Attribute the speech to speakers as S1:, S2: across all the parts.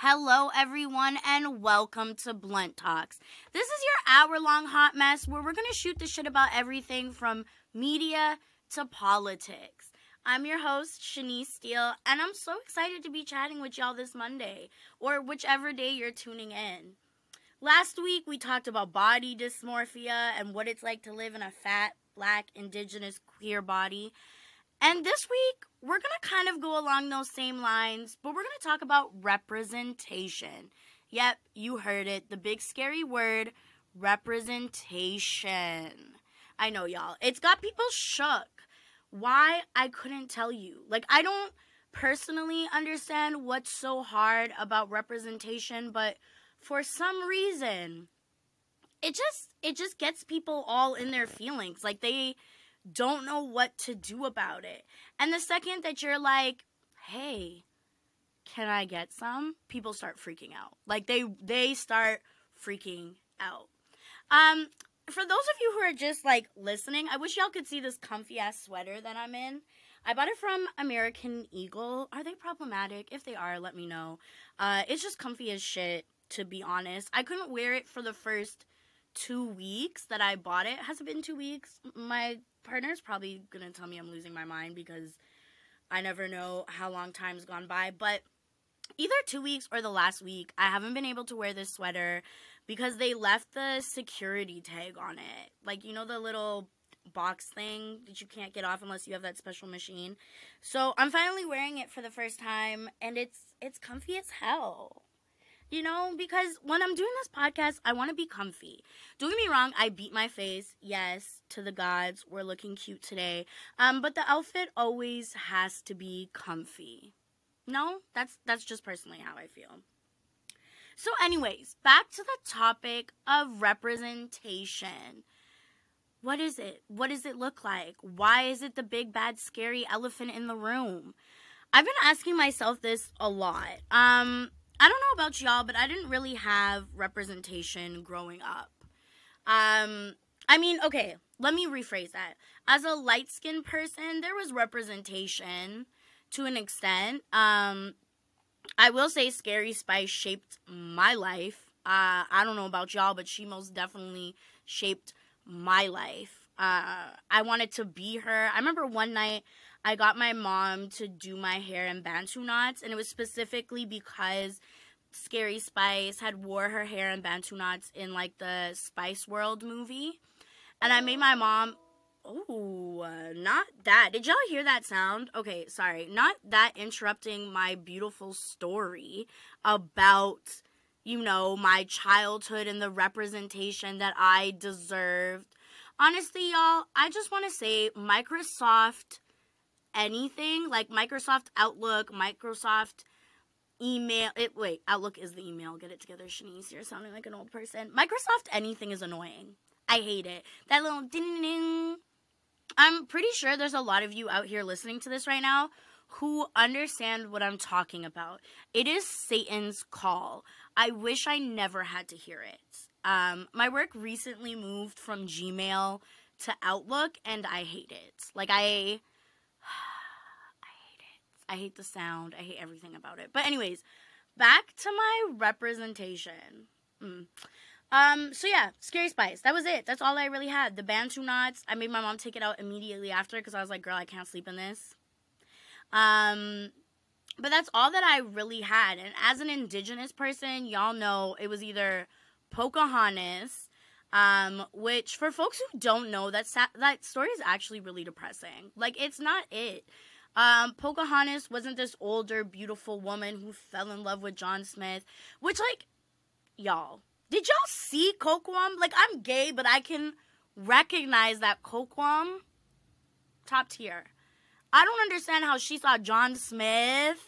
S1: Hello, everyone, and welcome to Blunt Talks. This is your hour long hot mess where we're going to shoot the shit about everything from media to politics. I'm your host, Shanice Steele, and I'm so excited to be chatting with y'all this Monday, or whichever day you're tuning in. Last week, we talked about body dysmorphia and what it's like to live in a fat, black, indigenous, queer body. And this week, we're going to kind of go along those same lines, but we're going to talk about representation. Yep, you heard it. The big scary word, representation. I know, y'all. It's got people shook. Why? I couldn't tell you. Like, I don't personally understand what's so hard about representation, but for some reason, it just it just gets people all in their feelings. Like they don't know what to do about it. And the second that you're like, "Hey, can I get some?" people start freaking out. Like they they start freaking out. Um for those of you who are just like listening, I wish y'all could see this comfy ass sweater that I'm in. I bought it from American Eagle. Are they problematic? If they are, let me know. Uh, it's just comfy as shit, to be honest. I couldn't wear it for the first two weeks that I bought it. Has it been two weeks? My partner's probably gonna tell me I'm losing my mind because I never know how long time's gone by. But either two weeks or the last week, I haven't been able to wear this sweater because they left the security tag on it. Like, you know, the little box thing that you can't get off unless you have that special machine. So I'm finally wearing it for the first time and it's it's comfy as hell. You know, because when I'm doing this podcast, I want to be comfy. Don't get me wrong, I beat my face. Yes, to the gods, we're looking cute today. Um, but the outfit always has to be comfy. No, that's that's just personally how I feel. So, anyways, back to the topic of representation. What is it? What does it look like? Why is it the big bad scary elephant in the room? I've been asking myself this a lot. Um, I don't know about y'all, but I didn't really have representation growing up. Um, I mean, okay, let me rephrase that. As a light skinned person, there was representation to an extent. Um, I will say Scary Spice shaped my life. Uh, I don't know about y'all, but she most definitely shaped my life. Uh, I wanted to be her. I remember one night I got my mom to do my hair in bantu knots, and it was specifically because Scary Spice had wore her hair in bantu knots in like the Spice World movie, and I made my mom. Oh, not that. Did y'all hear that sound? Okay, sorry. Not that interrupting my beautiful story about, you know, my childhood and the representation that I deserved. Honestly, y'all, I just want to say Microsoft anything like Microsoft Outlook, Microsoft email. It wait, Outlook is the email. Get it together, Shanice. You're sounding like an old person. Microsoft anything is annoying. I hate it. That little ding ding. I'm pretty sure there's a lot of you out here listening to this right now who understand what I'm talking about. It is Satan's call. I wish I never had to hear it. Um, my work recently moved from Gmail to Outlook, and I hate it. Like I I hate the sound. I hate everything about it. But anyways, back to my representation. Mm. Um, so yeah, Scary Spice. That was it. That's all I really had. The Bantu knots. I made my mom take it out immediately after because I was like, girl, I can't sleep in this. Um, but that's all that I really had. And as an indigenous person, y'all know it was either Pocahontas, um, which for folks who don't know, that sa- that story is actually really depressing. Like it's not it. Um, Pocahontas wasn't this older, beautiful woman who fell in love with John Smith, which, like, y'all, did y'all see Kocoum? Like, I'm gay, but I can recognize that Kocoum, top tier. I don't understand how she saw John Smith,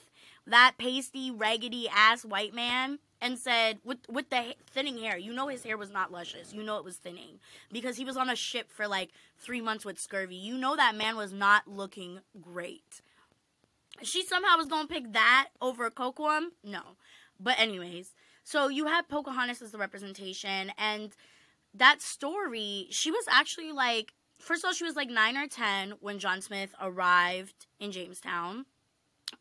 S1: that pasty, raggedy ass white man, and said with with the thinning hair you know his hair was not luscious. You know it was thinning. Because he was on a ship for like three months with scurvy. You know that man was not looking great. She somehow was gonna pick that over Kocoum no. But anyways so you have pocahontas as the representation and that story she was actually like first of all she was like nine or ten when john smith arrived in jamestown.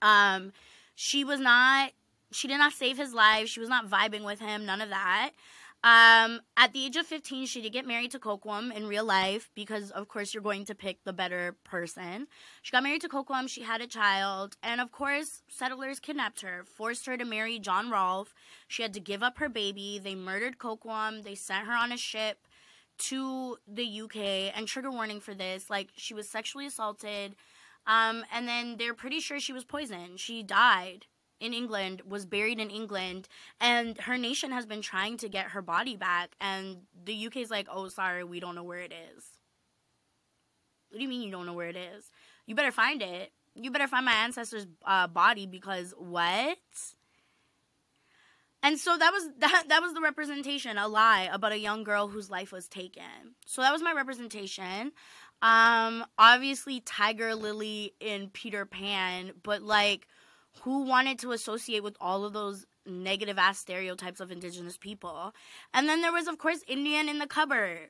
S1: Um she was not She did not save his life. She was not vibing with him. None of that. Um, at the age of 15, she did get married to Kocoum in real life because, of course, you're going to pick the better person. She got married to Kocoum. She had a child. And, of course, settlers kidnapped her, forced her to marry John Rolfe. She had to give up her baby. They murdered Kocoum. They sent her on a ship to the UK. And trigger warning for this like, she was sexually assaulted. Um, and then they're pretty sure she was poisoned. She died in England, was buried in England, and her nation has been trying to get her body back, and the UK's like, oh, sorry, we don't know where it is. What do you mean you don't know where it is? You better find it. You better find my ancestor's uh, body because what? And so that was that that was the representation, a lie about a young girl whose life was taken. So that was my representation. Um obviously Tiger Lily in Peter Pan, but like who wanted to associate with all of those negative ass stereotypes of indigenous people. And then there was, of course, Indian in the cupboard.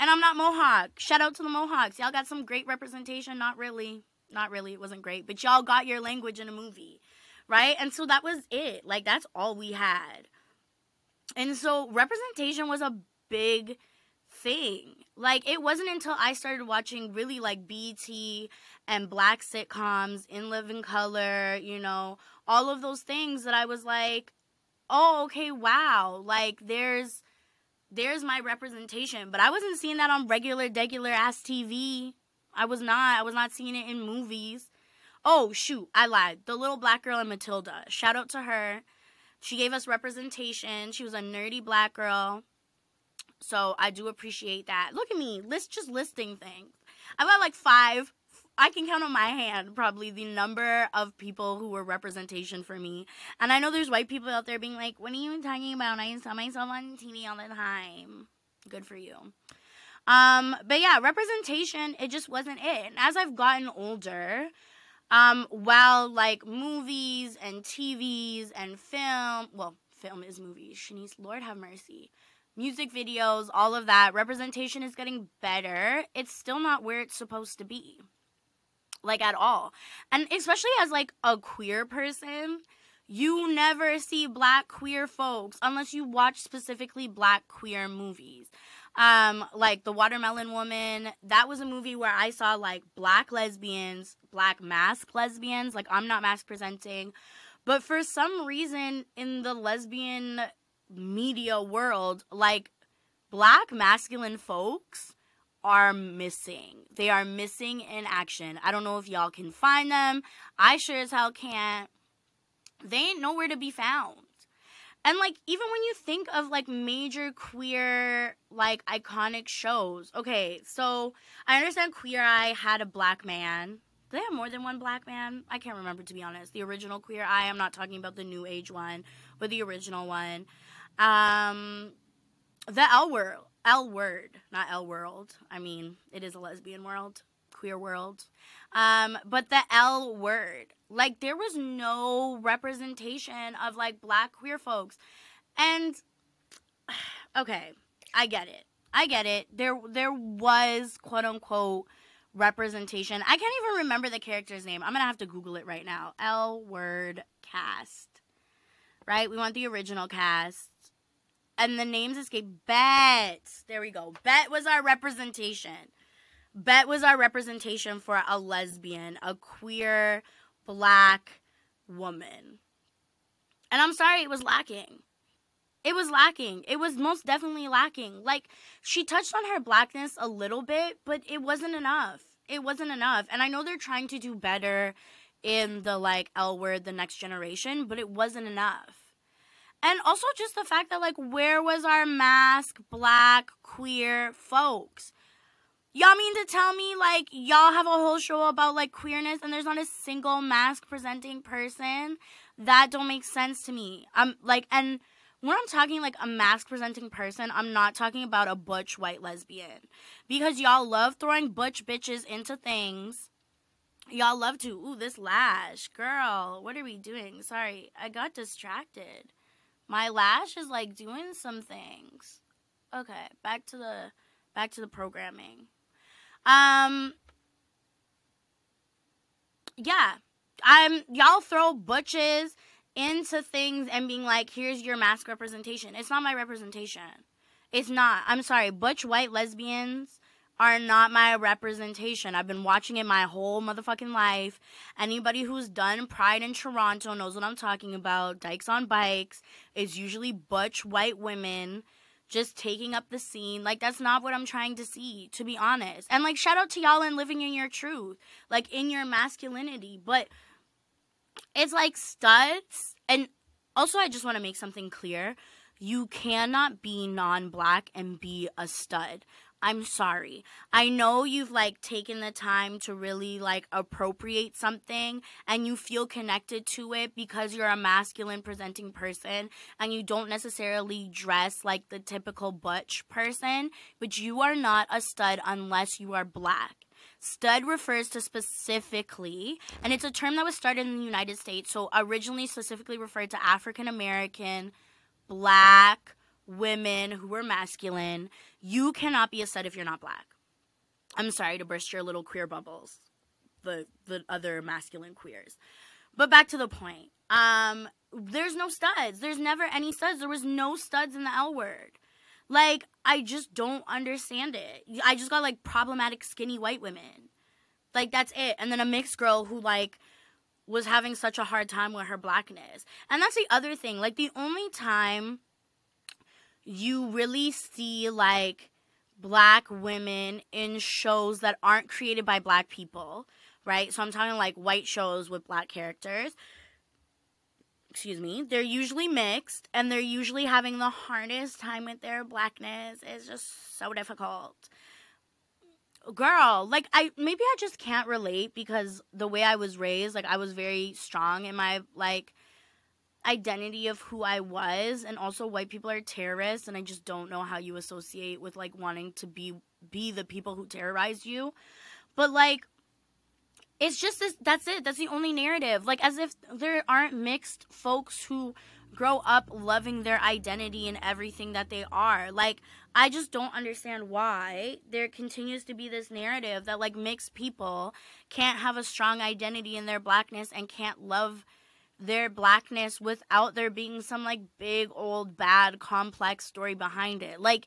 S1: And I'm not Mohawk. Shout out to the Mohawks. Y'all got some great representation. Not really. Not really. It wasn't great. But y'all got your language in a movie. Right? And so that was it. Like, that's all we had. And so representation was a big thing. Like, it wasn't until I started watching really like BT and black sitcoms, In Living Color, you know, all of those things that I was like, oh, okay, wow. Like there's there's my representation. But I wasn't seeing that on regular, regular ass TV. I was not. I was not seeing it in movies. Oh, shoot, I lied. The little black girl in Matilda. Shout out to her. She gave us representation. She was a nerdy black girl. So I do appreciate that. Look at me, list just listing things. I've got like five I can count on my hand probably the number of people who were representation for me. And I know there's white people out there being like, what are you talking about? I saw myself on TV all the time. Good for you. Um, but yeah, representation, it just wasn't it. And as I've gotten older, um, while like movies and TVs and film, well, film is movies, Shanice, Lord have mercy. Music videos, all of that, representation is getting better. It's still not where it's supposed to be like at all. And especially as like a queer person, you never see black queer folks unless you watch specifically black queer movies. Um, like The Watermelon Woman, that was a movie where I saw like black lesbians, black masc lesbians. Like, I'm not masc presenting. But for some reason in the lesbian media world, like black masculine folks are missing. They are missing in action. I don't know if y'all can find them. I sure as hell can't. They ain't nowhere to be found. And like even when you think of like major queer like iconic shows. Okay, so I understand Queer Eye had a black man. Do they have more than one black man? I can't remember to be honest. The original Queer Eye, I'm not talking about the new age one, but the original one. Um the L Word L word, not L world. I mean, it is a lesbian world, queer world. Um, but the L word, like there was no representation of like black queer folks. And okay, I get it. I get it. There there was quote unquote representation. I can't even remember the character's name. I'm to have to google it right now. L word cast. Right? We want the original cast and the names escape. Bette. There we go. Bette was our representation. Bette was our representation for a lesbian, a queer black woman. And I'm sorry, it was lacking. It was lacking. It was most definitely lacking. Like, she touched on her blackness a little bit, but it wasn't enough. It wasn't enough. And I know they're trying to do better in the, like, L word, the next generation, but it wasn't enough. And also just the fact that like where was our masc black queer folks? Y'all mean to tell me like y'all have a whole show about like queerness and there's not a single masc presenting person? That don't make sense to me. I'm like and when I'm talking like a masc presenting person, I'm not talking about a butch white lesbian. Because y'all love throwing butch bitches into things. Y'all love to, ooh, this lash. Girl, what are we doing? Sorry, I got distracted. My lash is like doing some things. Okay, back to the back to the programming. Um yeah. I'm y'all throw butches into things and being like, here's your masc representation. It's not my representation. It's not. I'm sorry. Butch white lesbians are not my representation. I've been watching it my whole motherfucking life. Anybody who's done Pride in Toronto knows what I'm talking about. Dykes on Bikes is usually butch white women just taking up the scene. Like that's not what I'm trying to see, to be honest. And like shout out to y'all and living in your truth, like in your masculinity. But it's like studs and also I just want to make something clear. You cannot be non-black and be a stud. I'm sorry. I know you've like taken the time to really like appropriate something and you feel connected to it because you're a masculine presenting person and you don't necessarily dress like the typical butch person, but you are not a stud unless you are black. Stud refers to specifically, and it's a term that was started in the United States, so originally specifically referred to African American, black, women who are masculine. You cannot be a stud if you're not black. I'm sorry to burst your little queer bubbles, the the other masculine queers. But back to the point. Um, there's no studs. There's never any studs. There was no studs in the L word. Like, I just don't understand it. I just got like problematic skinny white women. Like that's it. And then a mixed girl who like was having such a hard time with her blackness. And that's the other thing. Like the only time you really see like black women in shows that aren't created by black people, right? So I'm talking like white shows with black characters. Excuse me. They're usually mixed and they're usually having the hardest time with their blackness. It's just so difficult. Girl, like I maybe I just can't relate because the way I was raised, like I was very strong in my like identity of who I was and also white people are terrorists and I just don't know how you associate with like wanting to be be the people who terrorize you. But like it's just this that's it. That's the only narrative. Like as if there aren't mixed folks who grow up loving their identity and everything that they are. Like I just don't understand why there continues to be this narrative that like mixed people can't have a strong identity in their blackness and can't love their blackness without there being some like big old bad complex story behind it. Like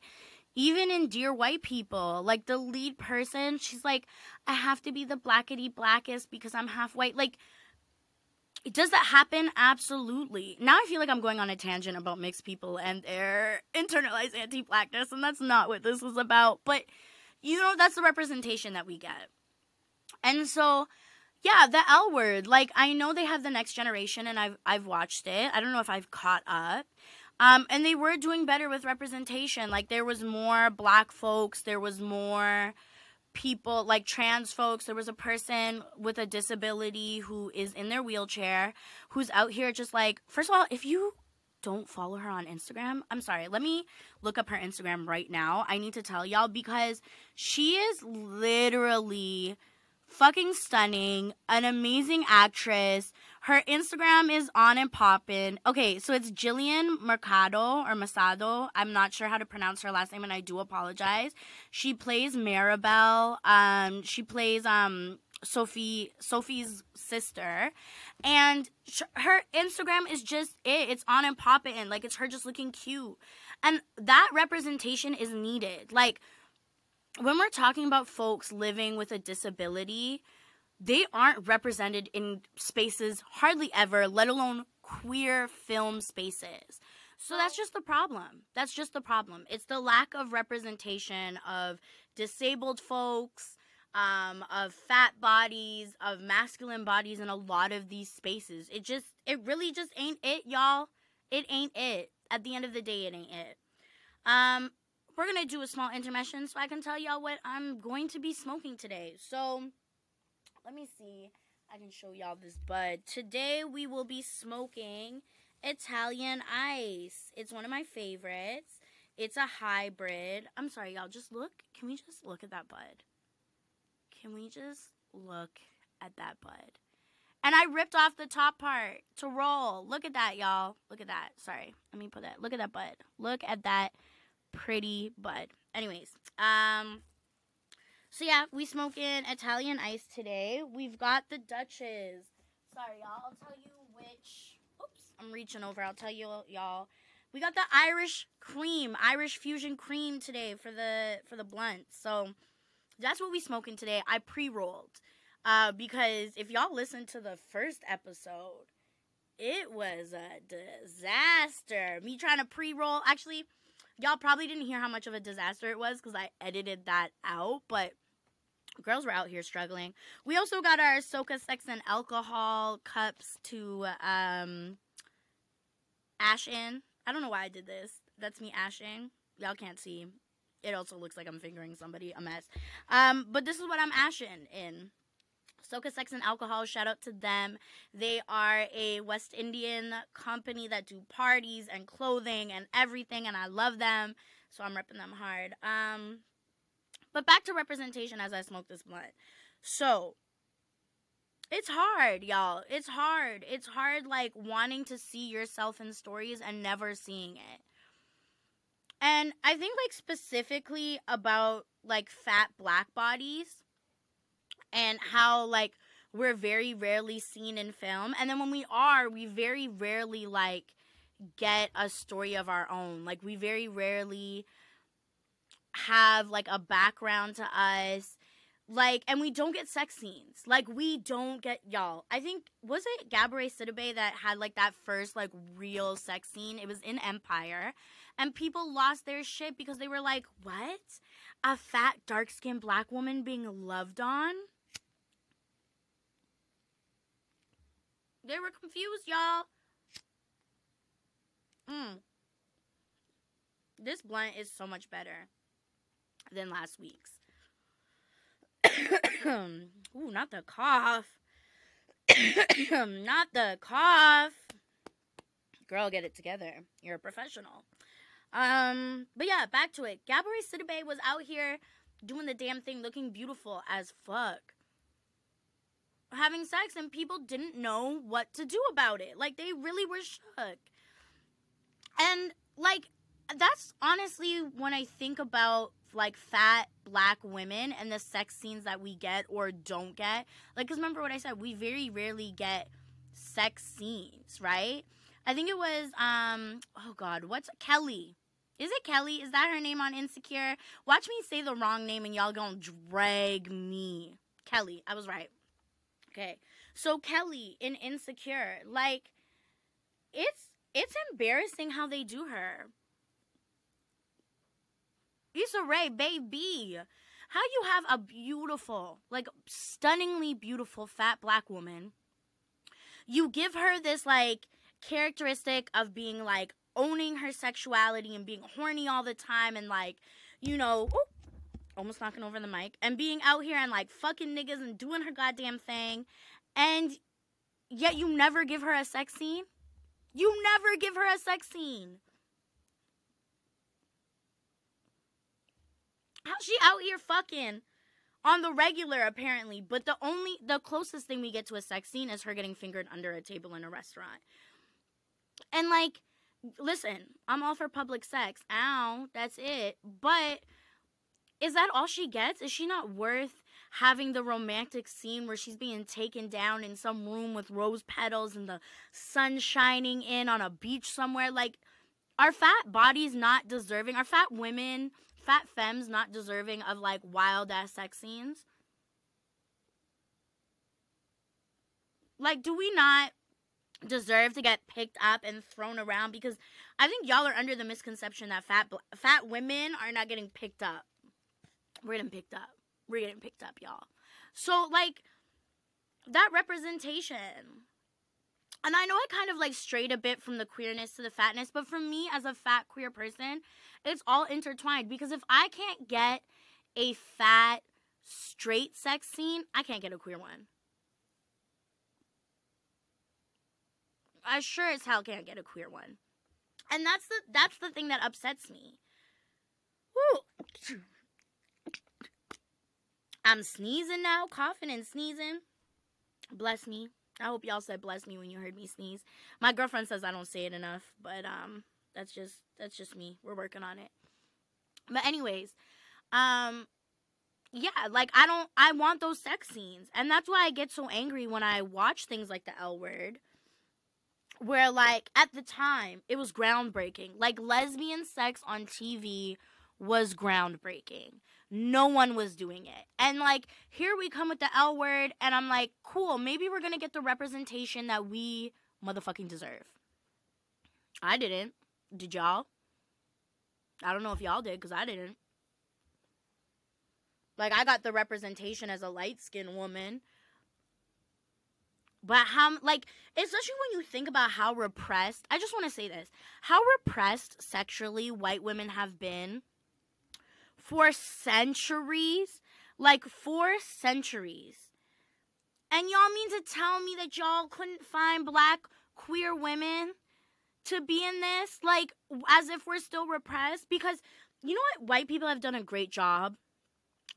S1: even in Dear White People, like the lead person, she's like, I have to be the blackety blackest because I'm half white. Like, does that happen? Absolutely. Now I feel like I'm going on a tangent about mixed people and their internalized anti blackness, and that's not what this was about. But, you know, that's the representation that we get. And so yeah, the L word. Like I know they have the next generation and I've I've watched it. I don't know if I've caught up. Um, and they were doing better with representation. Like there was more black folks, there was more people like trans folks. There was a person with a disability who is in their wheelchair who's out here just like first of all, if you don't follow her on Instagram, I'm sorry. Let me look up her Instagram right now. I need to tell y'all because she is literally fucking stunning, an amazing actress. Her Instagram is on and popping. Okay, so it's Jillian Mercado or Masado. I'm not sure how to pronounce her last name, and I do apologize. She plays Maribel. Um, she plays um Sophie Sophie's sister, and sh- her Instagram is just it. It's on and popping. Like it's her just looking cute, and that representation is needed. Like when we're talking about folks living with a disability, they aren't represented in spaces hardly ever, let alone queer film spaces. So that's just the problem. That's just the problem. It's the lack of representation of disabled folks, um, of fat bodies, of masculine bodies in a lot of these spaces. It just, it really just ain't it, y'all. It ain't it. At the end of the day, it ain't it. Um, we're gonna do a small intermission so I can tell y'all what I'm going to be smoking today. So let me see. I can show y'all this bud. Today we will be smoking Italian Ice. It's one of my favorites. It's a hybrid. I'm sorry, y'all. Just look. Can we just look at that bud? Can we just look at that bud? And I ripped off the top part to roll. Look at that, y'all. Look at that. Sorry. Let me put that. Look at that bud. Look at that pretty bud. Anyways, um, so yeah, we smoking Italian ice today. We've got the Duchess. Sorry, y'all. I'll tell you which. Oops. I'm reaching over. I'll tell you y'all. We got the Irish cream, Irish fusion cream today for the for the blunt. So that's what we smoking today. I pre-rolled. Uh, because if y'all listen to the first episode, it was a disaster. Me trying to pre-roll. Actually, y'all probably didn't hear how much of a disaster it was because I edited that out, but girls were out here struggling. We also got our Soca Sex and Alcohol cups to um ash in. I don't know why I did this. That's me ashing. Y'all can't see. It also looks like I'm fingering somebody. A mess. Um, but this is what I'm ashing in. Soca Sex and Alcohol, shout out to them. They are a West Indian company that do parties and clothing and everything, and I love them. So I'm repping them hard. Um, but back to representation as I smoke this blunt. So it's hard, y'all. It's hard. It's hard, like wanting to see yourself in stories and never seeing it. And I think, like, specifically about like fat black bodies and how like we're very rarely seen in film. And then when we are we very rarely like get a story of our own. Like we very rarely have like a background to us. Like and we don't get sex scenes. Like we don't get y'all i think was it gabourey sidibe that had like that first like real sex scene? It was in empire. And people lost their shit because they were like what? A fat dark skinned black woman being loved on They were confused, y'all. Mm. This blunt is so much better than last week's. Ooh, not the cough. not the cough. Girl, get it together. You're a professional. Um, but yeah, back to it. Gabourey Sidibe was out here doing the damn thing, looking beautiful as fuck having sex and people didn't know what to do about it. Like they really were shook. And like that's honestly when I think about like fat black women and the sex scenes that we get or don't get. Like cuz remember what I said, we very rarely get sex scenes, right? I think it was um oh god, what's Kelly? Is it Kelly? Is that her name on Insecure? Watch me say the wrong name and y'all gonna drag me. Kelly, I was right. Okay. So Kelly in Insecure, like it's it's embarrassing how they do her. Issa Rae, baby. How you have a beautiful, like stunningly beautiful fat black woman. You give her this like characteristic of being like owning her sexuality and being horny all the time and like, you know, ooh, almost knocking over the mic, and being out here and like fucking niggas and doing her goddamn thing, and yet you never give her a sex scene. You never give her a sex scene. How's she out here fucking on the regular apparently? But the only the closest thing we get to a sex scene is her getting fingered under a table in a restaurant. And like, listen, I'm all for public sex. Ow, that's it. But is that all she gets? Is she not worth having the romantic scene where she's being taken down in some room with rose petals and the sun shining in on a beach somewhere? Like, are fat bodies not deserving? Are fat women, fat femmes not deserving of like wild ass sex scenes? Like, do we not deserve to get picked up and thrown around? Because I think y'all are under the misconception that fat fat women are not getting picked up. We're getting picked up. We're getting picked up, y'all. So, like, that representation. And I know I kind of like strayed a bit from the queerness to the fatness, but for me as a fat queer person, it's all intertwined because if I can't get a fat straight sex scene, I can't get a queer one. I sure as hell can't get a queer one. And that's the that's the thing that upsets me. Woo. I'm sneezing now, coughing and sneezing. Bless me. I hope y'all said bless me when you heard me sneeze. My girlfriend says I don't say it enough, but um that's just that's just me. We're working on it. But anyways, um yeah, like I don't I want those sex scenes. And that's why I get so angry when I watch things like the L word. where like at the time it was groundbreaking. Like lesbian sex on TV was groundbreaking. No one was doing it. And like here we come with the L word and I'm like, "Cool, maybe we're going to get the representation that we motherfucking deserve." I didn't. Did y'all? I don't know if y'all did cuz I didn't. Like I got the representation as a light-skinned woman but how, like, especially when you think about how repressed, I just want to say this how repressed sexually white women have been for centuries. Like, for centuries. And y'all mean to tell me that y'all couldn't find black queer women to be in this? Like, as if we're still repressed? Because you know what? White people have done a great job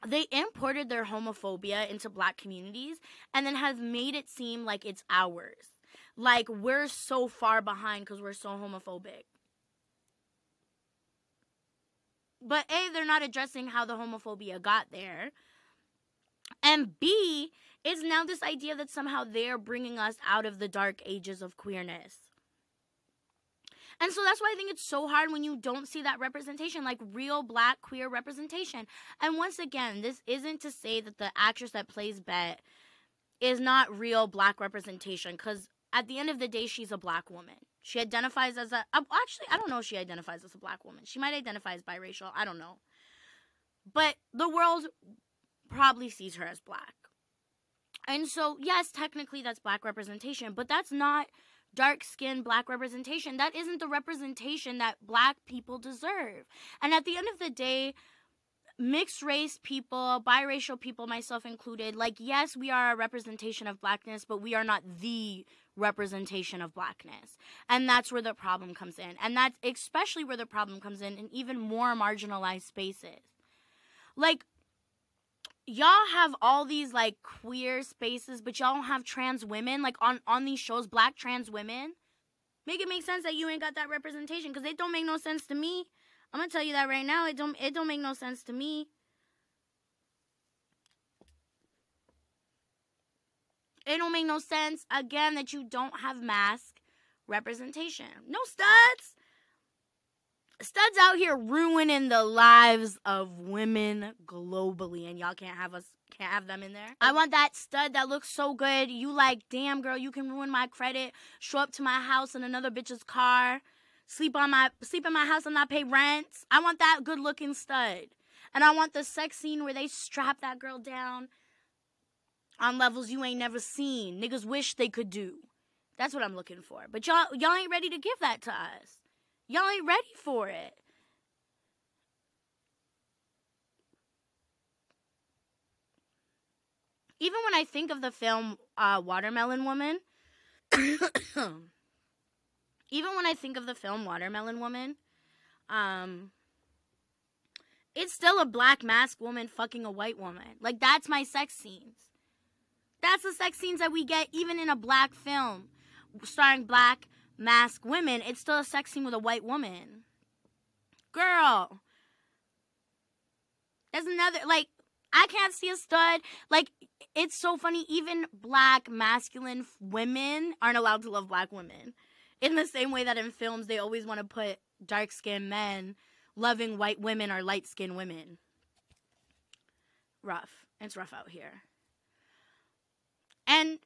S1: they imported their homophobia into black communities and then have made it seem like it's ours. Like we're so far behind because we're so homophobic. But A, they're not addressing how the homophobia got there. And B, is now this idea that somehow they're bringing us out of the dark ages of queerness. And so that's why I think it's so hard when you don't see that representation, like real black queer representation. And once again, this isn't to say that the actress that plays Bette is not real black representation, because at the end of the day, she's a black woman. She identifies as a. Uh, actually, I don't know if she identifies as a black woman. She might identify as biracial. I don't know. But the world probably sees her as black. And so, yes, technically that's black representation, but that's not dark skinned black representation. That isn't the representation that black people deserve. And at the end of the day, mixed race people, biracial people, myself included, like, yes, we are a representation of blackness, but we are not the representation of blackness. And that's where the problem comes in. And that's especially where the problem comes in in even more marginalized spaces. Like, y'all have all these like queer spaces, but y'all don't have trans women like on on these shows, black trans women. Make it make sense that you ain't got that representation because it don't make no sense to me. I'm gonna tell you that right now. It don't it don't make no sense to me. It don't make no sense again that you don't have masc representation. No studs studs out here ruining the lives of women globally and y'all can't have us can't have them in there. I want that stud that looks so good. You like, damn girl, you can ruin my credit. Show up to my house in another bitch's car. Sleep on my sleep in my house and not pay rent. I want that good looking stud. And I want the sex scene where they strap that girl down on levels you ain't never seen. Niggas wish they could do. That's what I'm looking for. But y'all y'all ain't ready to give that to us. Y'all ain't ready for it. Even when I think of the film uh, Watermelon Woman, even when I think of the film Watermelon Woman, um, it's still a black masc woman fucking a white woman. Like that's my sex scenes. That's the sex scenes that we get even in a black film starring black masc women, it's still a sex scene with a white woman. Girl. There's another, like, I can't see a stud. Like, it's so funny. Even black masculine women aren't allowed to love black women. In the same way that in films, they always want to put dark skinned men loving white women or light skinned women. Rough. It's rough out here. And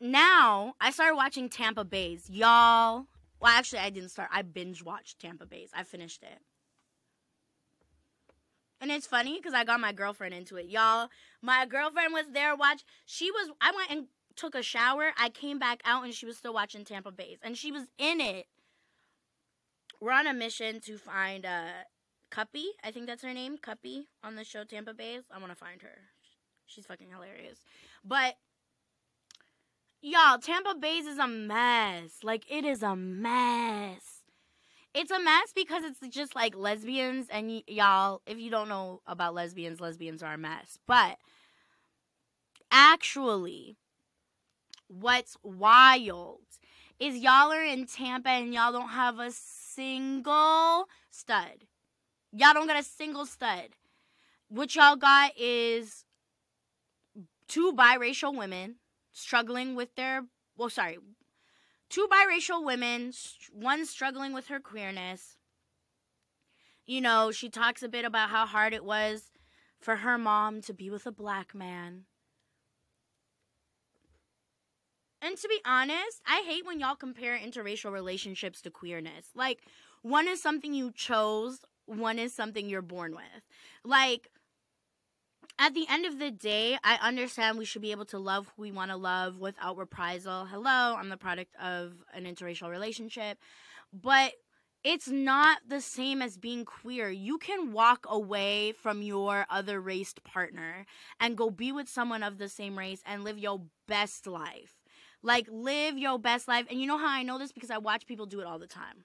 S1: now I started watching Tampa Baes. Y'all, well, actually, I didn't start. I binge watched Tampa Baes. I finished it. And it's funny because I got my girlfriend into it. Y'all, my girlfriend was there watch. She was, I went and took a shower. I came back out and she was still watching Tampa Baes. And she was in it. We're on a mission to find uh, Cuppy. I think that's her name. Cuppy on the show Tampa Baes. I want to find her. She's fucking hilarious. But Y'all, Tampa Baes is a mess. Like, it is a mess. It's a mess because it's just like lesbians, and y- y'all, if you don't know about lesbians, lesbians are a mess. But actually, what's wild is y'all are in Tampa and y'all don't have a single stud. Y'all don't got a single stud. What y'all got is two biracial women struggling with their well sorry two biracial women, one struggling with her queerness. You know, she talks a bit about how hard it was for her mom to be with a black man. And to be honest, I hate when y'all compare interracial relationships to queerness. Like, one is something you chose, one is something you're born with. Like, at the end of the day, I understand we should be able to love who we want to love without reprisal. Hello, I'm the product of an interracial relationship. But it's not the same as being queer. You can walk away from your other raced partner and go be with someone of the same race and live your best life. Like, live your best life. And you know how I know this? Because I watch people do it all the time.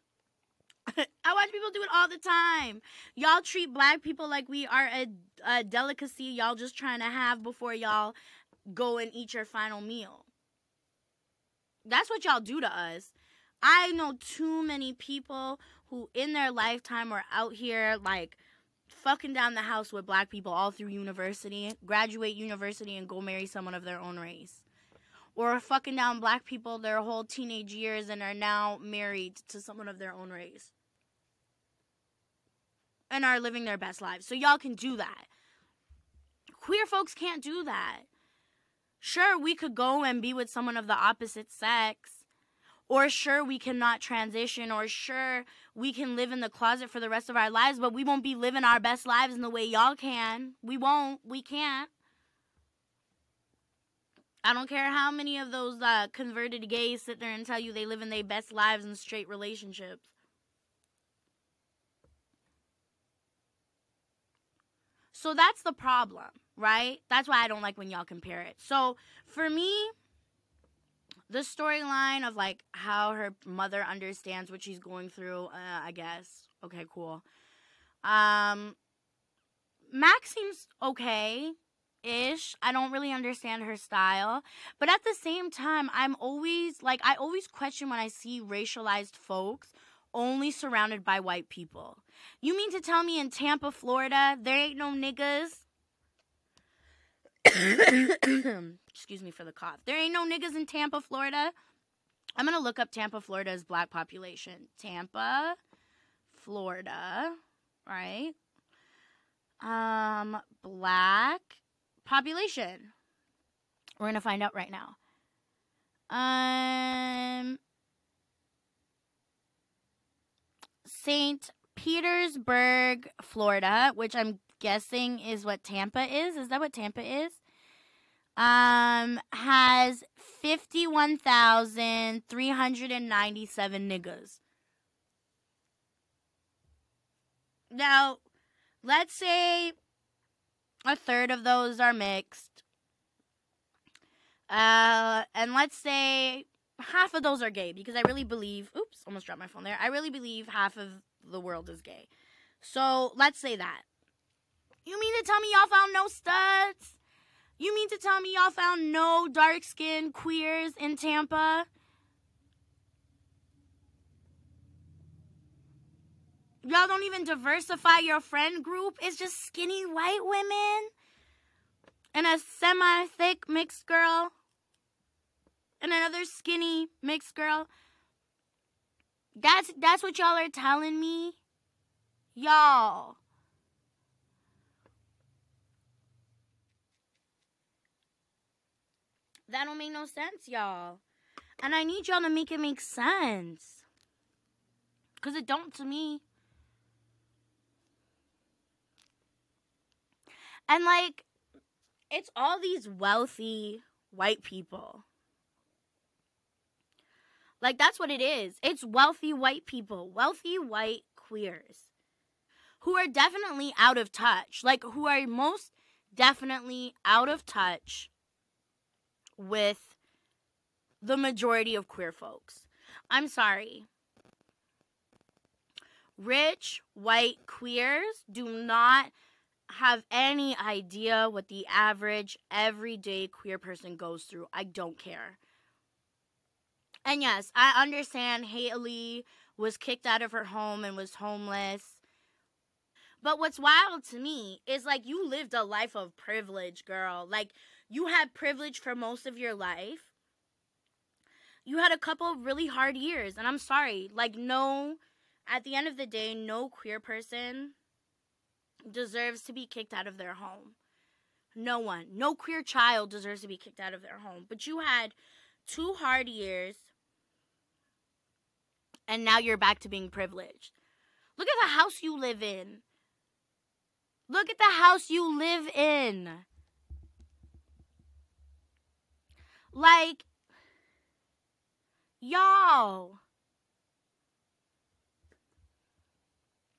S1: I watch people do it all the time. Y'all treat black people like we are a, a delicacy y'all just trying to have before y'all go and eat your final meal. That's what y'all do to us. I know too many people who in their lifetime are out here like fucking down the house with black people all through university, graduate university and go marry someone of their own race. Or fucking down black people their whole teenage years and are now married to someone of their own race and are living their best lives. So y'all can do that. Queer folks can't do that. Sure, we could go and be with someone of the opposite sex. Or sure, we cannot transition. Or sure, we can live in the closet for the rest of our lives, but we won't be living our best lives in the way y'all can. We won't. We can't. I don't care how many of those uh, converted gays sit there and tell you they live in their best lives in straight relationships. So that's the problem, right? That's why I don't like when y'all compare it. So for me, the storyline of like how her mother understands what she's going through, uh, I guess. Okay, cool. Um, Max seems okay ish. I don't really understand her style. But at the same time, I'm always like, I always question when I see racialized folks only surrounded by white people. You mean to tell me in Tampa, Florida, there ain't no niggas? Excuse me for the cough. There ain't no niggas in Tampa, Florida. I'm going to look up Tampa, Florida's black population. Tampa, Florida, right? Um, black population. We're going to find out right now. Um, St. Petersburg, Florida, which I'm guessing is what Tampa is. Is that what Tampa is? Um, has 51,397 niggas. Now, let's say a third of those are mixed. Uh, and let's say half of those are gay because I really believe, oops, almost dropped my phone there. I really believe half of the world is gay. So let's say that. You mean to tell me y'all found no studs? You mean to tell me y'all found no dark skinned queers in Tampa? Y'all don't even diversify your friend group. It's just skinny white women and a semi thick mixed girl and another skinny mixed girl. That's that's what y'all are telling me. Y'all. That don't make no sense, y'all. And I need y'all to make it make sense. Cause it don't to me. And like it's all these wealthy white people like, that's what it is. It's wealthy white people, wealthy white queers who are definitely out of touch. Like, who are most definitely out of touch with the majority of queer folks. I'm sorry. Rich white queers do not have any idea what the average everyday queer person goes through. I don't care. And yes, I understand Haley was kicked out of her home and was homeless. But what's wild to me is like you lived a life of privilege, girl. Like you had privilege for most of your life. you had a couple of really hard years. And I'm sorry. Like, no, at the end of the day, no queer person deserves to be kicked out of their home. No one. No queer child deserves to be kicked out of their home. But you had two hard years, and now you're back to being privileged. Look at the house you live in. Look at the house you live in. Like, y'all.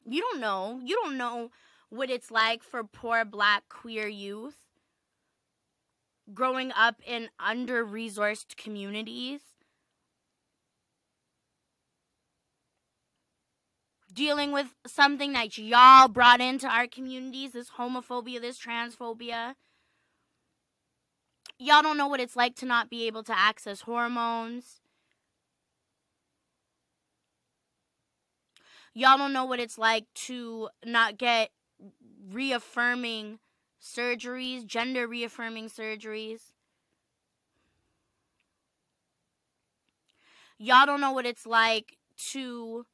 S1: You don't know. You don't know what it's like for poor black queer youth growing up in under resourced communities. Dealing with something that y'all brought into our communities this homophobia, this transphobia. Y'all don't know what it's like to not be able to access hormones. Y'all don't know what it's like to not get reaffirming surgeries, gender reaffirming surgeries. Y'all don't know what it's like to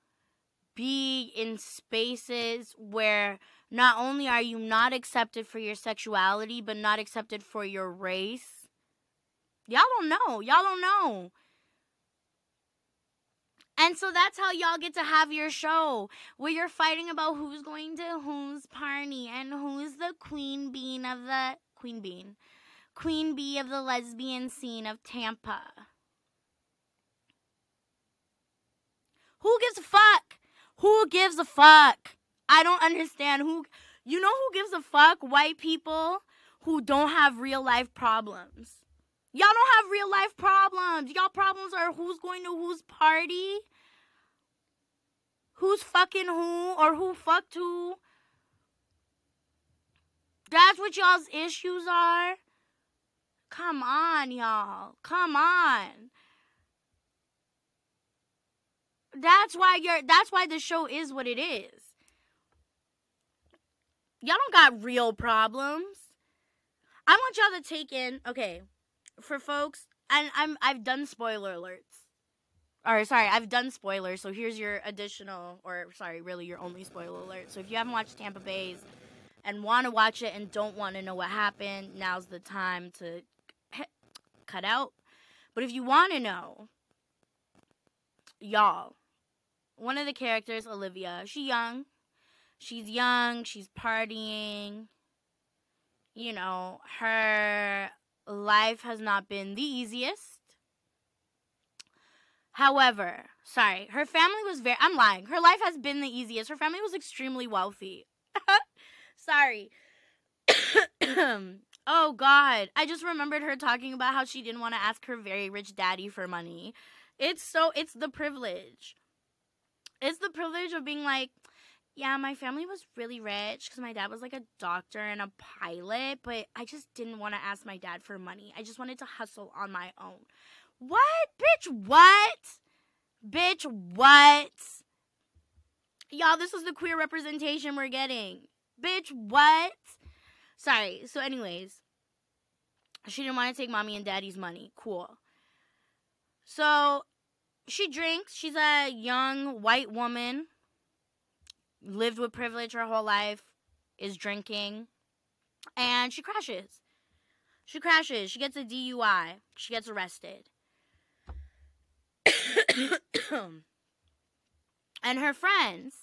S1: be in spaces where not only are you not accepted for your sexuality, but not accepted for your race. Y'all don't know. Y'all don't know. And so that's how y'all get to have your show where you're fighting about who's going to whose party and who's the queen bean of the queen bean. Queen bee of the lesbian scene of Tampa. Who gives a fuck? Who gives a fuck? I don't understand who you know who gives a fuck? White people who don't have real life problems. Y'all don't have real life problems. Y'all problems are who's going to whose party, who's fucking who, or who fucked who. That's what y'all's issues are. Come on, y'all. Come on. That's why you're that's why the show is what it is. Y'all don't got real problems. I want y'all to take in, okay, for folks, and I'm I've done spoiler alerts. Or sorry, I've done spoilers. So here's your additional, or sorry, really your only spoiler alert. So if you haven't watched Tampa Baes and want to watch it and don't want to know what happened, now's the time to cut out. But if you want to know, y'all, one of the characters, Olivia, she young. She's young. She's partying. You know, her life has not been the easiest. However, sorry, her family was very, I'm lying. Her life has been the easiest. Her family was extremely wealthy. sorry. oh, God. I just remembered her talking about how she didn't want to ask her very rich daddy for money. It's so, it's the privilege. It's the privilege of being like, yeah, my family was really rich because my dad was like a doctor and a pilot, but I just didn't want to ask my dad for money. I just wanted to hustle on my own. What? Bitch, what? Bitch, what? Y'all, this is the queer representation we're getting. Bitch, what? Sorry. So, anyways, she didn't want to take mommy and daddy's money. Cool. So, she drinks. She's a young white woman lived with privilege her whole life, is drinking, and she crashes. She crashes. She gets a DUI. She gets arrested. and her friends,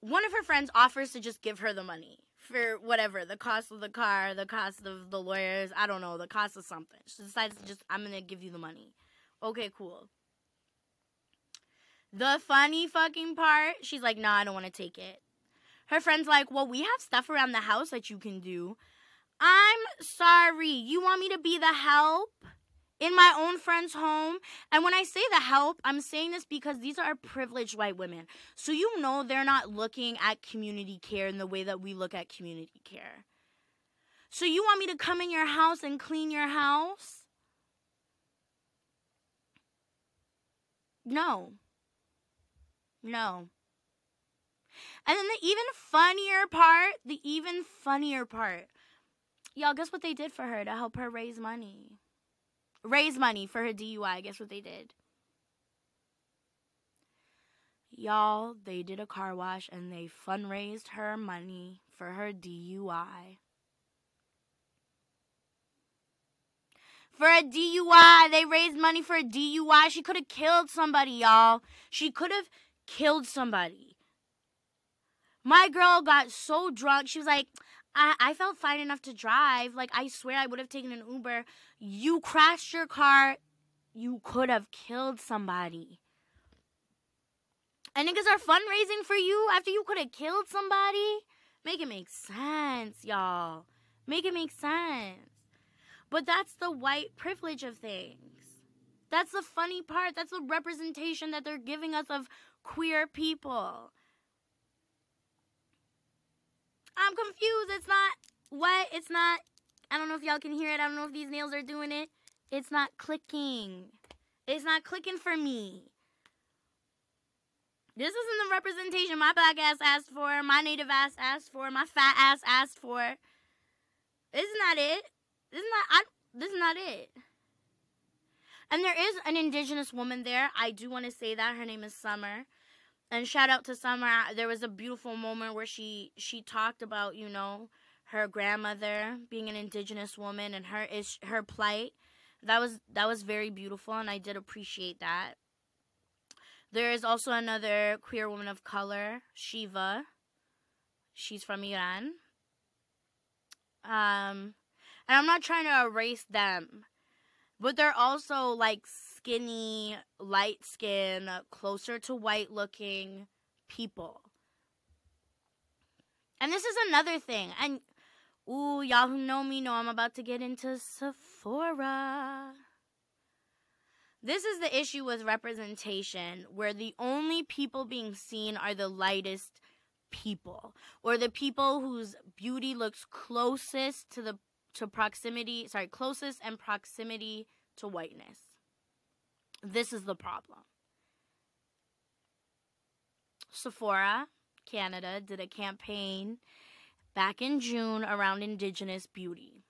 S1: one of her friends offers to just give her the money for whatever the cost of the car, the cost of the lawyers, I don't know, the cost of something. She decides to just, I'm going to give you the money. Okay, cool. The funny fucking part, she's like, nah, I don't want to take it. Her friend's like, well, we have stuff around the house that you can do. I'm sorry. You want me to be the help in my own friend's home? And when I say the help, I'm saying this because these are privileged white women. So you know they're not looking at community care in the way that we look at community care. So you want me to come in your house and clean your house? No. No. And then the even funnier part, the even funnier part. Y'all, guess what they did for her to help her raise money? raise money for her DUI. Guess what they did? Y'all, they did a car wash and they fundraised her money for her DUI. For a DUI, they raised money for a DUI. She could have killed somebody, y'all. She could have killed somebody. My girl got so drunk. She was like, I, I felt fine enough to drive. Like, I swear I would have taken an Uber. You crashed your car. You could have killed somebody. And niggas are fundraising for you after you could have killed somebody? Make it make sense, y'all. Make it make sense. But that's the white privilege of things. That's the funny part. That's the representation that they're giving us of queer people. I'm confused. It's not what? It's not. I don't know if y'all can hear it. I don't know if these nails are doing it. It's not clicking. It's not clicking for me. This isn't the representation my black ass asked for, my native ass asked for, my fat ass asked for. This is not that it. This is not. I. This is not it. And there is an indigenous woman there. I do want to say that her name is Summer. And shout out to Summer. There was a beautiful moment where she she talked about you know her grandmother being an indigenous woman and her is her plight. That was that was very beautiful, and I did appreciate that. There is also another queer woman of color, Shiva. She's from Iran. Um, and I'm not trying to erase them, but they're also like skinny, light skin, closer to white looking people. And this is another thing. And ooh, y'all who know me know I'm about to get into Sephora. This is the issue with representation where the only people being seen are the lightest people or the people whose beauty looks closest to the to proximity, sorry, closest and proximity to whiteness. This is the problem. Sephora, Canada, did a campaign back in June around Indigenous beauty.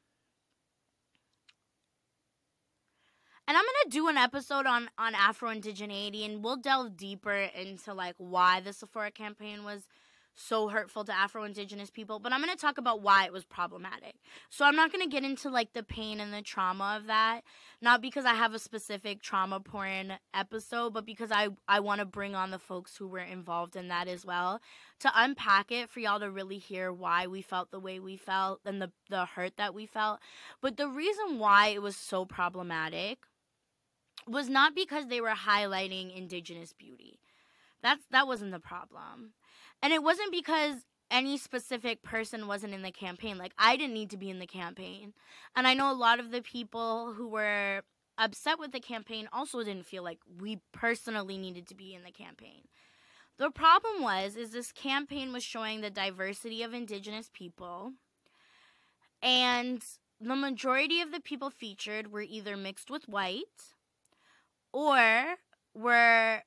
S1: And I'm gonna do an episode on on Afro indigeneity, and we'll delve deeper into like why the Sephora campaign was so hurtful to Afro Indigenous people, but I'm going to talk about why it was problematic. So I'm not going to get into like the pain and the trauma of that, not because I have a specific trauma porn episode, but because I I want to bring on the folks who were involved in that as well to unpack it for y'all to really hear why we felt the way we felt and the the hurt that we felt. But the reason why it was so problematic was not because they were highlighting indigenous beauty. That's that wasn't the problem and it wasn't because any specific person wasn't in the campaign. Like, I didn't need to be in the campaign. And I know a lot of the people who were upset with the campaign also didn't feel like we personally needed to be in the campaign. The problem was is this campaign was showing the diversity of indigenous people and the majority of the people featured were either mixed with white or were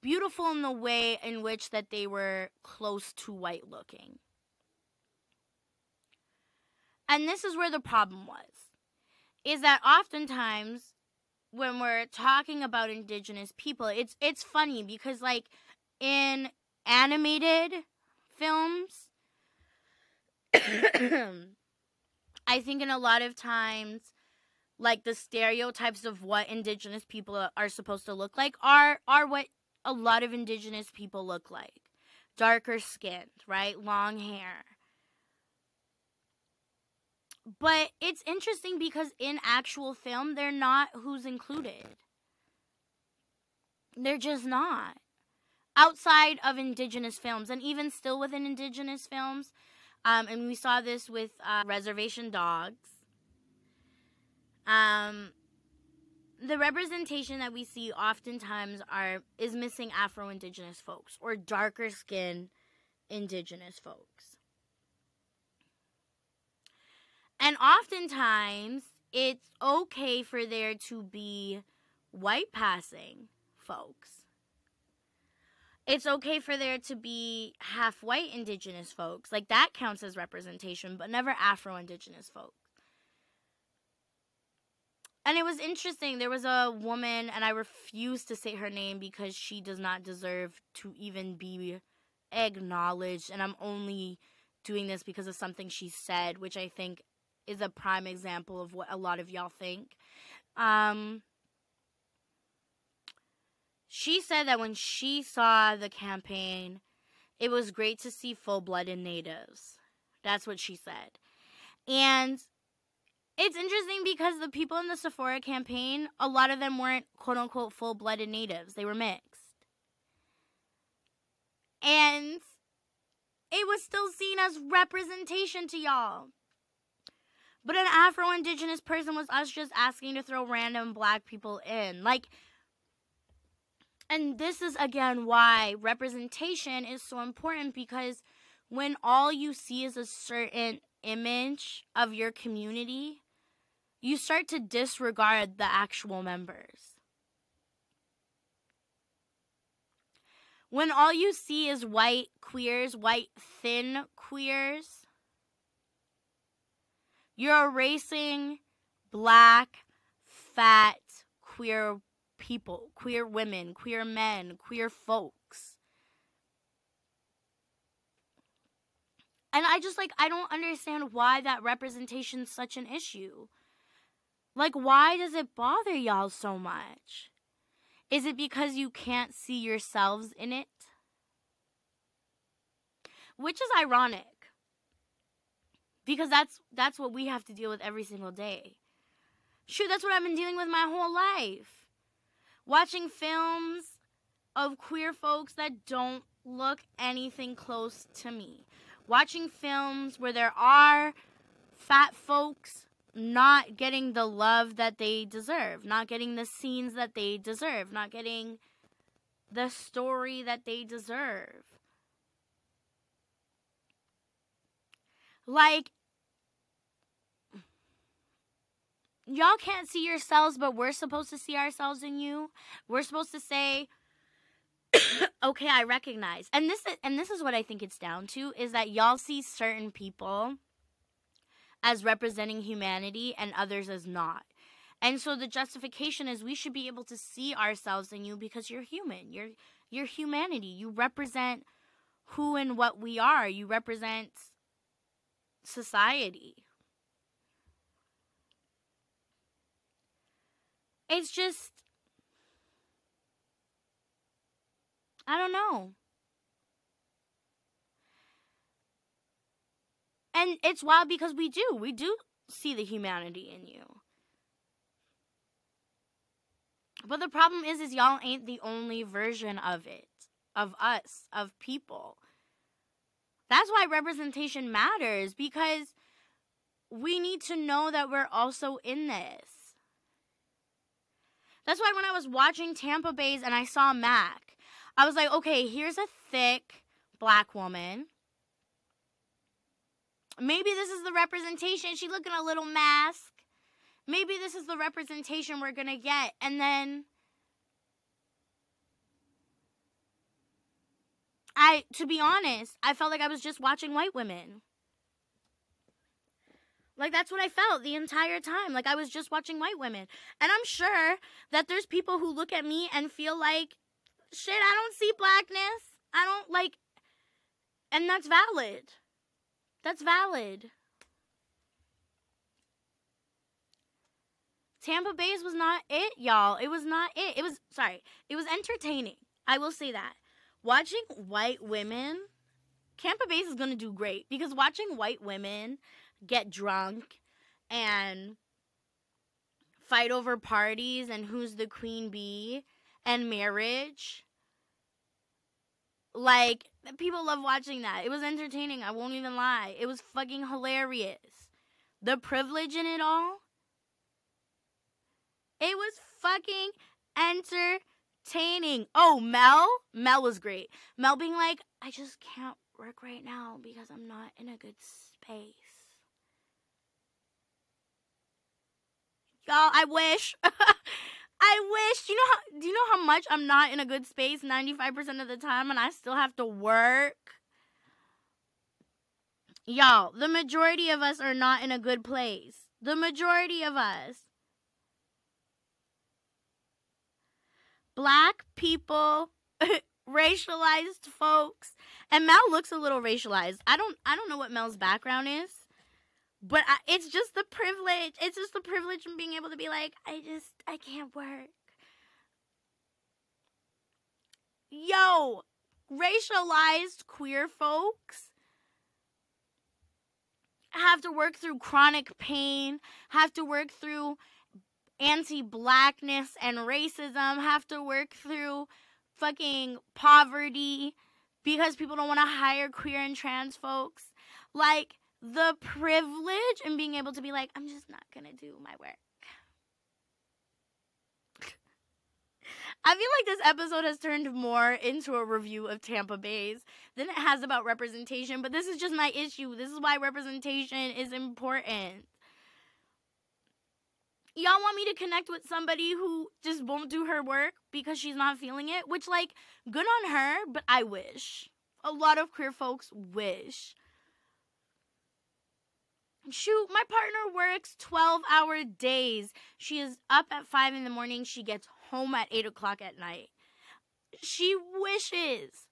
S1: beautiful in the way in which that they were close to white looking. And this is where the problem was. Is that oftentimes when we're talking about indigenous people, it's it's funny because like in animated films I think in a lot of times like the stereotypes of what indigenous people are supposed to look like are are what a lot of indigenous people look like darker skinned, right? Long hair. But it's interesting because in actual film, they're not who's included. They're just not. Outside of indigenous films, and even still within indigenous films, um, and we saw this with uh, Reservation Dogs. Um, the representation that we see oftentimes are is missing Afro Indigenous folks or darker skinned Indigenous folks. And oftentimes it's okay for there to be white passing folks. It's okay for there to be half white indigenous folks. Like that counts as representation, but never Afro indigenous folks. And it was interesting. There was a woman, and I refuse to say her name because she does not deserve to even be acknowledged. And I'm only doing this because of something she said, which I think is a prime example of what a lot of y'all think. Um, she said that when she saw the campaign, it was great to see full blooded natives. That's what she said. And it's interesting because the people in the Sephora campaign, a lot of them weren't quote unquote full blooded natives, they were mixed. And it was still seen as representation to y'all. But an Afro Indigenous person was us just asking to throw random black people in. Like, and this is again why representation is so important because when all you see is a certain image of your community, you start to disregard the actual members. When all you see is white queers, white thin queers, you're erasing black, fat, queer people, queer women, queer men, queer folks. And I just like, I don't understand why that representation's such an issue. Like, why does it bother y'all so much? Is it because you can't see yourselves in it? Which is ironic. Because that's that's what we have to deal with every single day. Shoot, that's what I've been dealing with my whole life. Watching films of queer folks that don't look anything close to me. Watching films where there are fat folks not getting the love that they deserve, not getting the scenes that they deserve, not getting the story that they deserve. Like, y'all can't see yourselves, but we're supposed to see ourselves in you. We're supposed to say, okay, I recognize. And this is, and this is what I think it's down to is that y'all see certain people as representing humanity and others as not. And so the justification is we should be able to see ourselves in you because you're human. You're humanity. You represent who and what we are. You represent society. It's just I don't know. And it's wild because we do. We do see the humanity in you. But the problem is is y'all ain't the only version of it, of us, of people. That's why representation matters because we need to know that we're also in this. That's why when I was watching Tampa Baes and I saw Mac, I was like, okay, here's a thick black woman Maybe this is the representation. She looking a little masc. Maybe this is the representation we're going to get. And then I to be honest, I felt like I was just watching white women. Like that's what I felt the entire time. Like I was just watching white women. And I'm sure that there's people who look at me and feel like shit, I don't see blackness. I don't like and that's valid. That's valid. Tampa Baes was not it, y'all. It was not it. It was sorry. It was entertaining. I will say that. Watching white women, Tampa Baes is gonna do great because watching white women get drunk and fight over parties and who's the queen bee and marriage like people love watching that. It was entertaining. I won't even lie. It was fucking hilarious. The privilege in it all. It was fucking entertaining. Oh, Mel? Mel was great. Mel being like, I just can't work right now because I'm not in a good space. Y'all, I wish. I wish. You know how? Do you know how much I'm not in a good space 95% of the time, and I still have to work. Y'all, the majority of us are not in a good place. The majority of us. Black people, racialized folks, and Mel looks a little racialized. I don't I don't know what Mel's background is but I, it's just the privilege. It's just the privilege of being able to be like, I just I can't work. Yo, racialized queer folks have to work through chronic pain, have to work through anti blackness and racism, have to work through fucking poverty because people don't want to hire queer and trans folks. Like, the privilege and being able to be like, I'm just not gonna do my work. I feel like this episode has turned more into a review of Tampa Baes than it has about representation, but this is just my issue. This is why representation is important. Y'all want me to connect with somebody who just won't do her work because she's not feeling it? Which, like, good on her, but I wish. A lot of queer folks wish. Shoot, my partner works 12 hour days. She is up at 5 in the morning. She gets home at 8 o'clock at night. She wishes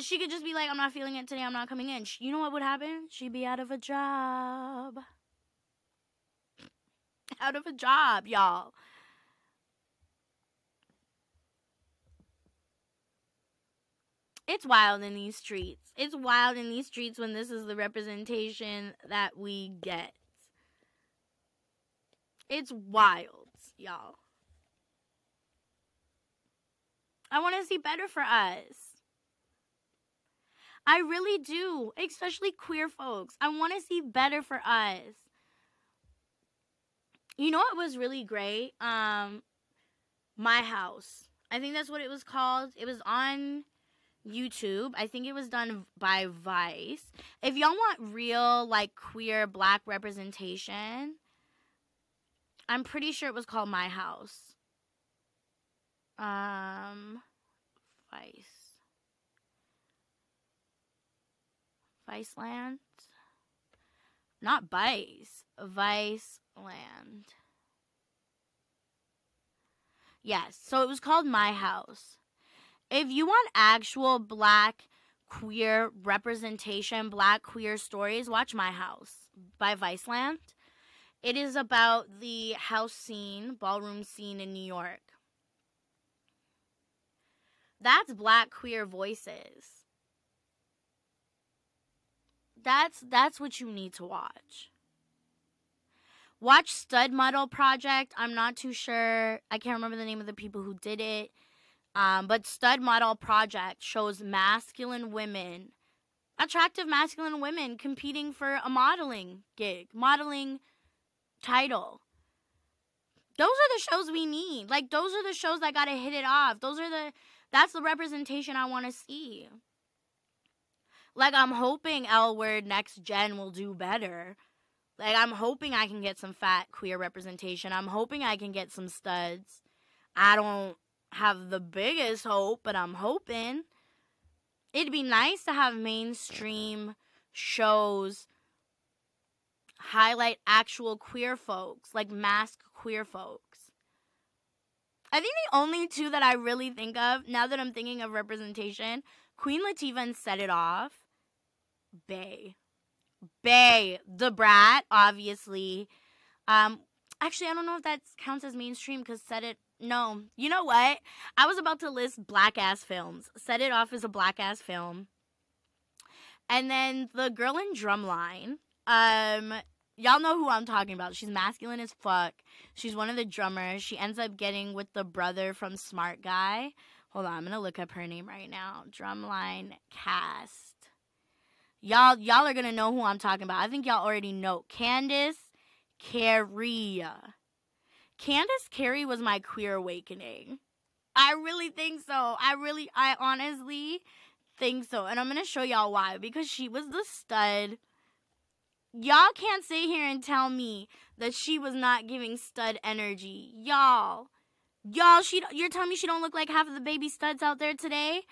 S1: she could just be like, I'm not feeling it today. I'm not coming in. You know what would happen? She'd be out of a job. Out of a job, y'all. It's wild in these streets. It's wild in these streets when this is the representation that we get. It's wild, y'all. I want to see better for us. I really do, especially queer folks. I want to see better for us. You know what was really great? Um My House. I think that's what it was called. It was on YouTube. I think it was done by Vice. If y'all want real, like, queer black representation, I'm pretty sure it was called My House. Um, Vice. Viceland? Not Vice. Vice Land. Yes, so it was called My House if you want actual black queer representation, black queer stories, watch My House by Viceland. It is about the house scene, ballroom scene in New York. That's black queer voices. That's that's what you need to watch. Watch Stud Model Project. I'm not too sure. I can't remember the name of the people who did it. Um, but Stud Model Project shows masculine women, attractive masculine women competing for a modeling gig, modeling title. Those are the shows we need. Like those are the shows that gotta hit it off. Those are the that's the representation I want to see. Like I'm hoping L Word Next Gen will do better. Like I'm hoping I can get some fat queer representation. I'm hoping I can get some studs. I don't have the biggest hope, but I'm hoping. It'd be nice to have mainstream shows highlight actual queer folks, like masc queer folks. I think the only two that I really think of, now that I'm thinking of representation, Queen Latifah and Set It Off, Bay. Bay, the brat, obviously. Um, actually, I don't know if that counts as mainstream because Set It no, you know what? I was about to list black ass films. Set it off as a black ass film. And then the girl in Drumline. Um, y'all know who I'm talking about. She's masculine as fuck. She's one of the drummers. She ends up getting with the brother from Smart Guy. Hold on, I'm gonna look up her name right now. Drumline cast. Y'all, y'all are gonna know who I'm talking about. I think y'all already know. Candace Carey. Candace Carey was my queer awakening. I really think so. I really, I honestly think so. And I'm going to show y'all why. Because she was the stud. Y'all can't sit here and tell me that she was not giving stud energy. Y'all. Y'all, she you're telling me she don't look like half of the baby studs out there today?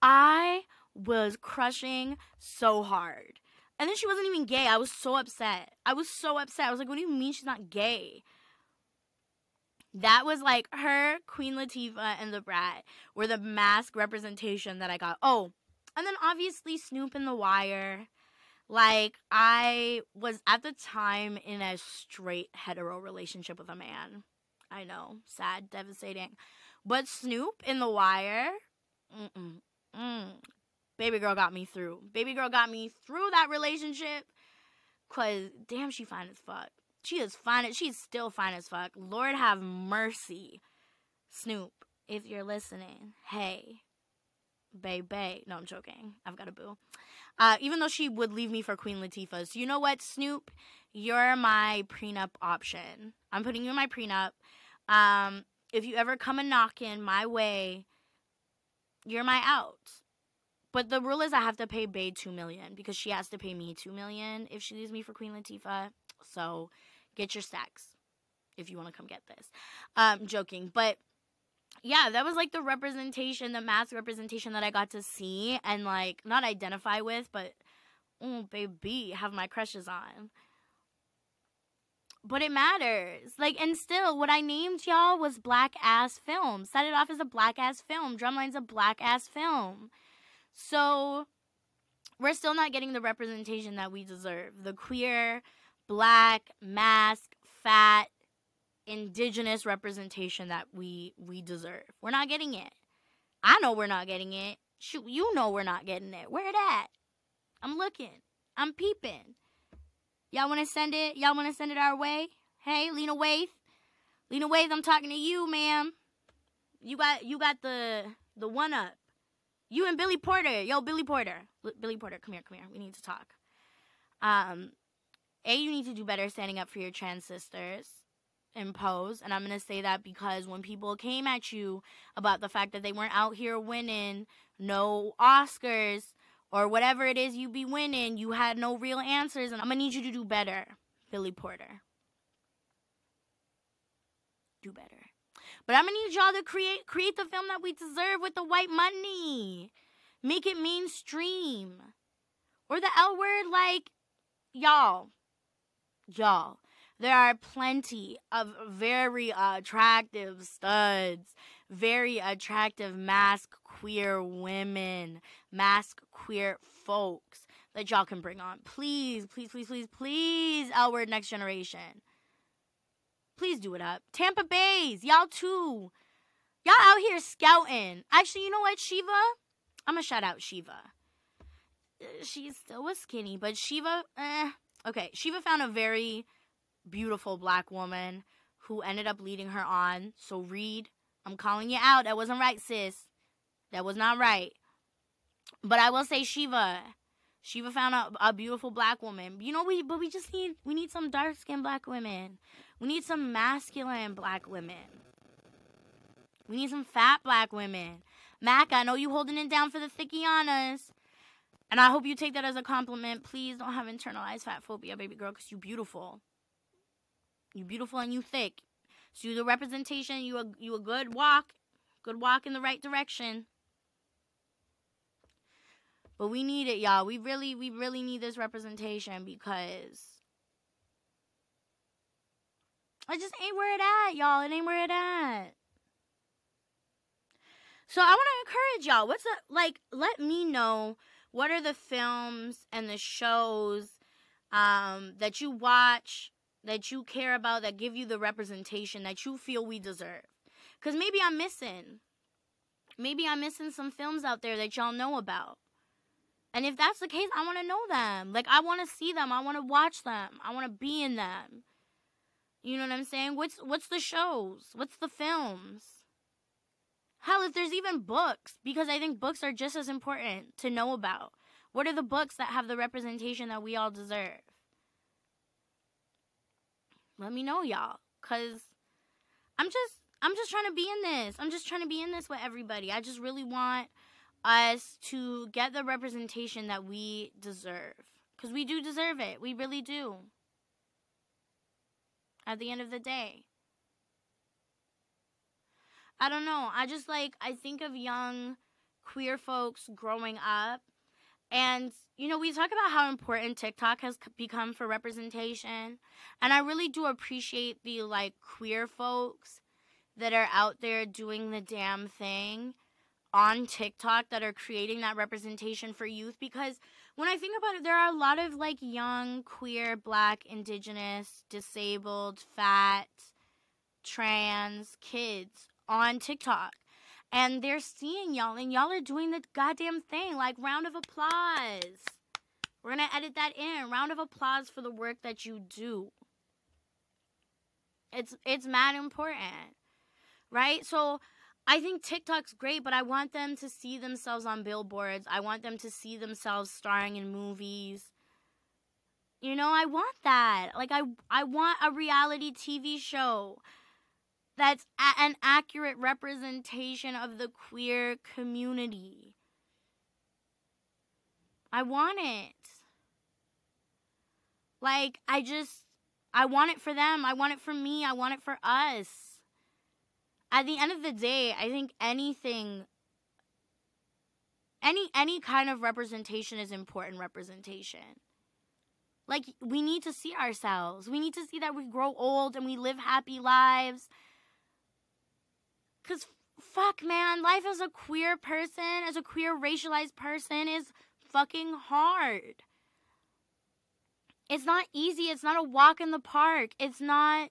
S1: I was crushing so hard. And then she wasn't even gay. I was so upset. I was so upset. I was like, what do you mean she's not gay? That was like her, Queen Latifah, and the Brat were the masc representation that I got. Oh, and then obviously Snoop and The Wire. Like, I was at the time in a straight hetero relationship with a man. I know, sad, devastating. But Snoop in The Wire, mm-mm, mm. baby girl got me through. Baby girl got me through that relationship. Cause damn, she fine as fuck. She is fine. She's still fine as fuck. Lord have mercy, Snoop. If you're listening, hey, baby. No, I'm joking. I've got a boo. Uh, even though she would leave me for Queen Latifah. So you know what, Snoop? You're my prenup option. I'm putting you in my prenup. Um, if you ever come a knocking my way, you're my out. But the rule is I have to pay Bay two million because she has to pay me two million if she leaves me for Queen Latifah. So get your stacks if you want to come get this. Um, joking, but yeah, that was like the representation, the mass representation that I got to see and like not identify with, but oh baby, have my crushes on. But it matters. Like, and still, what I named y'all was Black Ass Film. Set it off as a black ass film. Drumline's a black ass film. So, we're still not getting the representation that we deserve. The queer, black, masc, fat, indigenous representation that we we deserve. We're not getting it. I know we're not getting it. Shoot, you know we're not getting it. Where at? I'm looking. I'm peeping. Y'all want to send it? Y'all want to send it our way? Hey, Lena Waithe. Lena Waithe, I'm talking to you, ma'am. You got you got the the one up. You and Billy Porter. Yo, Billy Porter. Billy Porter, come here, come here. We need to talk. Um, A, you need to do better standing up for your trans sisters in Pose and i'm going to say that because when people came at you about the fact that they weren't out here winning no oscars or whatever it is you be winning you had no real answers and i'm going to need you to do better billy porter. Do better. But i'm going to need y'all to create create the film that we deserve with the white money. Make it mainstream. Or the l word like y'all y'all there are plenty of very attractive studs, very attractive masc queer women, masc queer folks that y'all can bring on. Please, please, please, please, please, L Word Next Generation. Please do it up. Tampa Baes, y'all too. Y'all out here scouting. Actually, you know what, Shiva? I'm gonna shout out Shiva. She's still was skinny, but Shiva, eh. Okay, Shiva found a very beautiful black woman who ended up leading her on. So Reed, I'm calling you out. That wasn't right, sis. That was not right. But I will say Shiva. Shiva found a, a beautiful black woman. You know, we but we just need we need some dark skinned black women. We need some masculine black women. We need some fat black women. Mac, I know you holding it down for the thickianas. And I hope you take that as a compliment. Please don't have internalized fat phobia, baby girl, because you're beautiful. You beautiful and you thick. So you the representation. You a you a good walk, good walk in the right direction. But we need it, y'all. We really we really need this representation because it just ain't where it at, y'all. It ain't where it at. So I want to encourage y'all. What's the like? Let me know what are the films and the shows um, that you watch that you care about that give you the representation that you feel we deserve. Cuz maybe I'm missing. Maybe I'm missing some films out there that y'all know about. And if that's the case, I want to know them. Like I want to see them. I want to watch them. I want to be in them. You know what I'm saying? What's what's the shows? What's the films? Hell, if there's even books, because I think books are just as important to know about. What are the books that have the representation that we all deserve? let me know y'all cuz I'm just I'm just trying to be in this. I'm just trying to be in this with everybody. I just really want us to get the representation that we deserve cuz we do deserve it. We really do. At the end of the day. I don't know. I just like I think of young queer folks growing up and, you know, we talk about how important TikTok has become for representation. And I really do appreciate the, like, queer folks that are out there doing the damn thing on TikTok that are creating that representation for youth because when I think about it, there are a lot of like young, queer, black, indigenous, disabled, fat, trans kids on TikTok. And they're seeing y'all, and y'all are doing the goddamn thing. Like, round of applause. We're gonna edit that in. Round of applause for the work that you do. It's it's mad important. Right? So I think TikTok's great, but I want them to see themselves on billboards. I want them to see themselves starring in movies. You know, I want that. Like I I want a reality TV show that's a- an accurate representation of the queer community. I want it. Like I just I want it for them. I want it for me. I want it for us at the end of the day, I think anything any any kind of representation is important representation. Like we need to see ourselves. We need to see that we grow old and we live happy lives. Cuz fuck man, life as a queer person, as a queer racialized person is fucking hard. It's not easy. It's not a walk in the park. It's not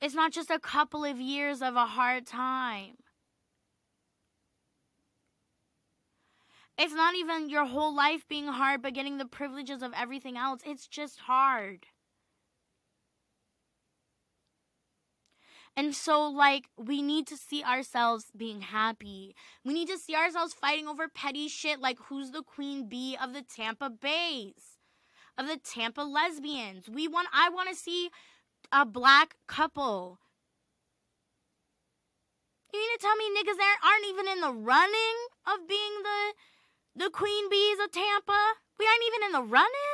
S1: it's not just a couple of years of a hard time. It's not even your whole life being hard, but getting the privileges of everything else. It's just hard. And so, like, we need to see ourselves being happy. We need to see ourselves fighting over petty shit like who's the queen bee of the Tampa Baes, of the Tampa lesbians. We want, I want to see a black couple. You mean to tell me niggas aren't even in the running of being the the queen bees of Tampa? We aren't even in the running?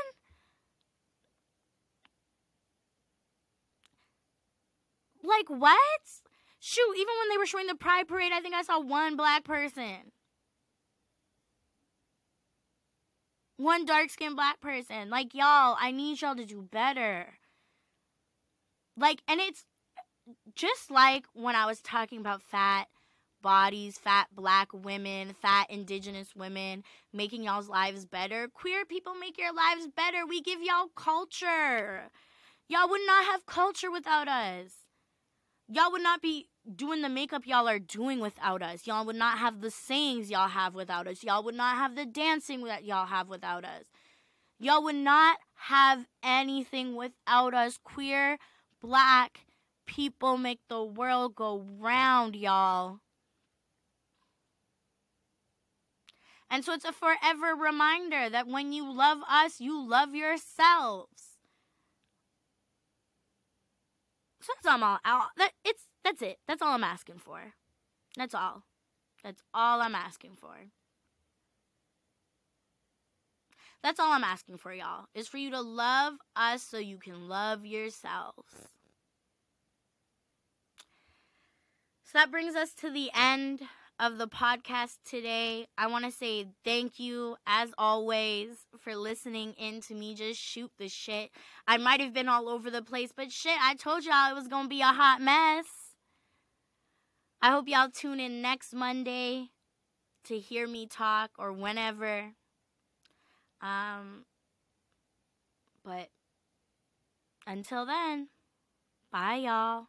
S1: Like what? Shoot, even when they were showing the pride parade, I think I saw one black person. One dark skinned black person. Like, y'all, I need y'all to do better. Like, and it's just like when I was talking about fat bodies, fat black women, fat indigenous women, making y'all's lives better. Queer people make your lives better. We give y'all culture. Y'all would not have culture without us. Y'all would not be doing the makeup y'all are doing without us. Y'all would not have the sayings y'all have without us. Y'all would not have the dancing that y'all have without us. Y'all would not have anything without us. Queer black people make the world go round, y'all. And so it's a forever reminder that when you love us, you love yourselves. That's all. I'm that it's that's it. That's all I'm asking for. That's all. That's all I'm asking for. That's all I'm asking for, y'all. Is for you to love us so you can love yourselves. So that brings us to the end of the podcast today. I want to say thank you, as always, for listening in to me just shoot the shit. I might have been all over the place, but shit, I told y'all it was going to be a hot mess. I hope y'all tune in next Monday to hear me talk or whenever. Um, but until then, bye, y'all.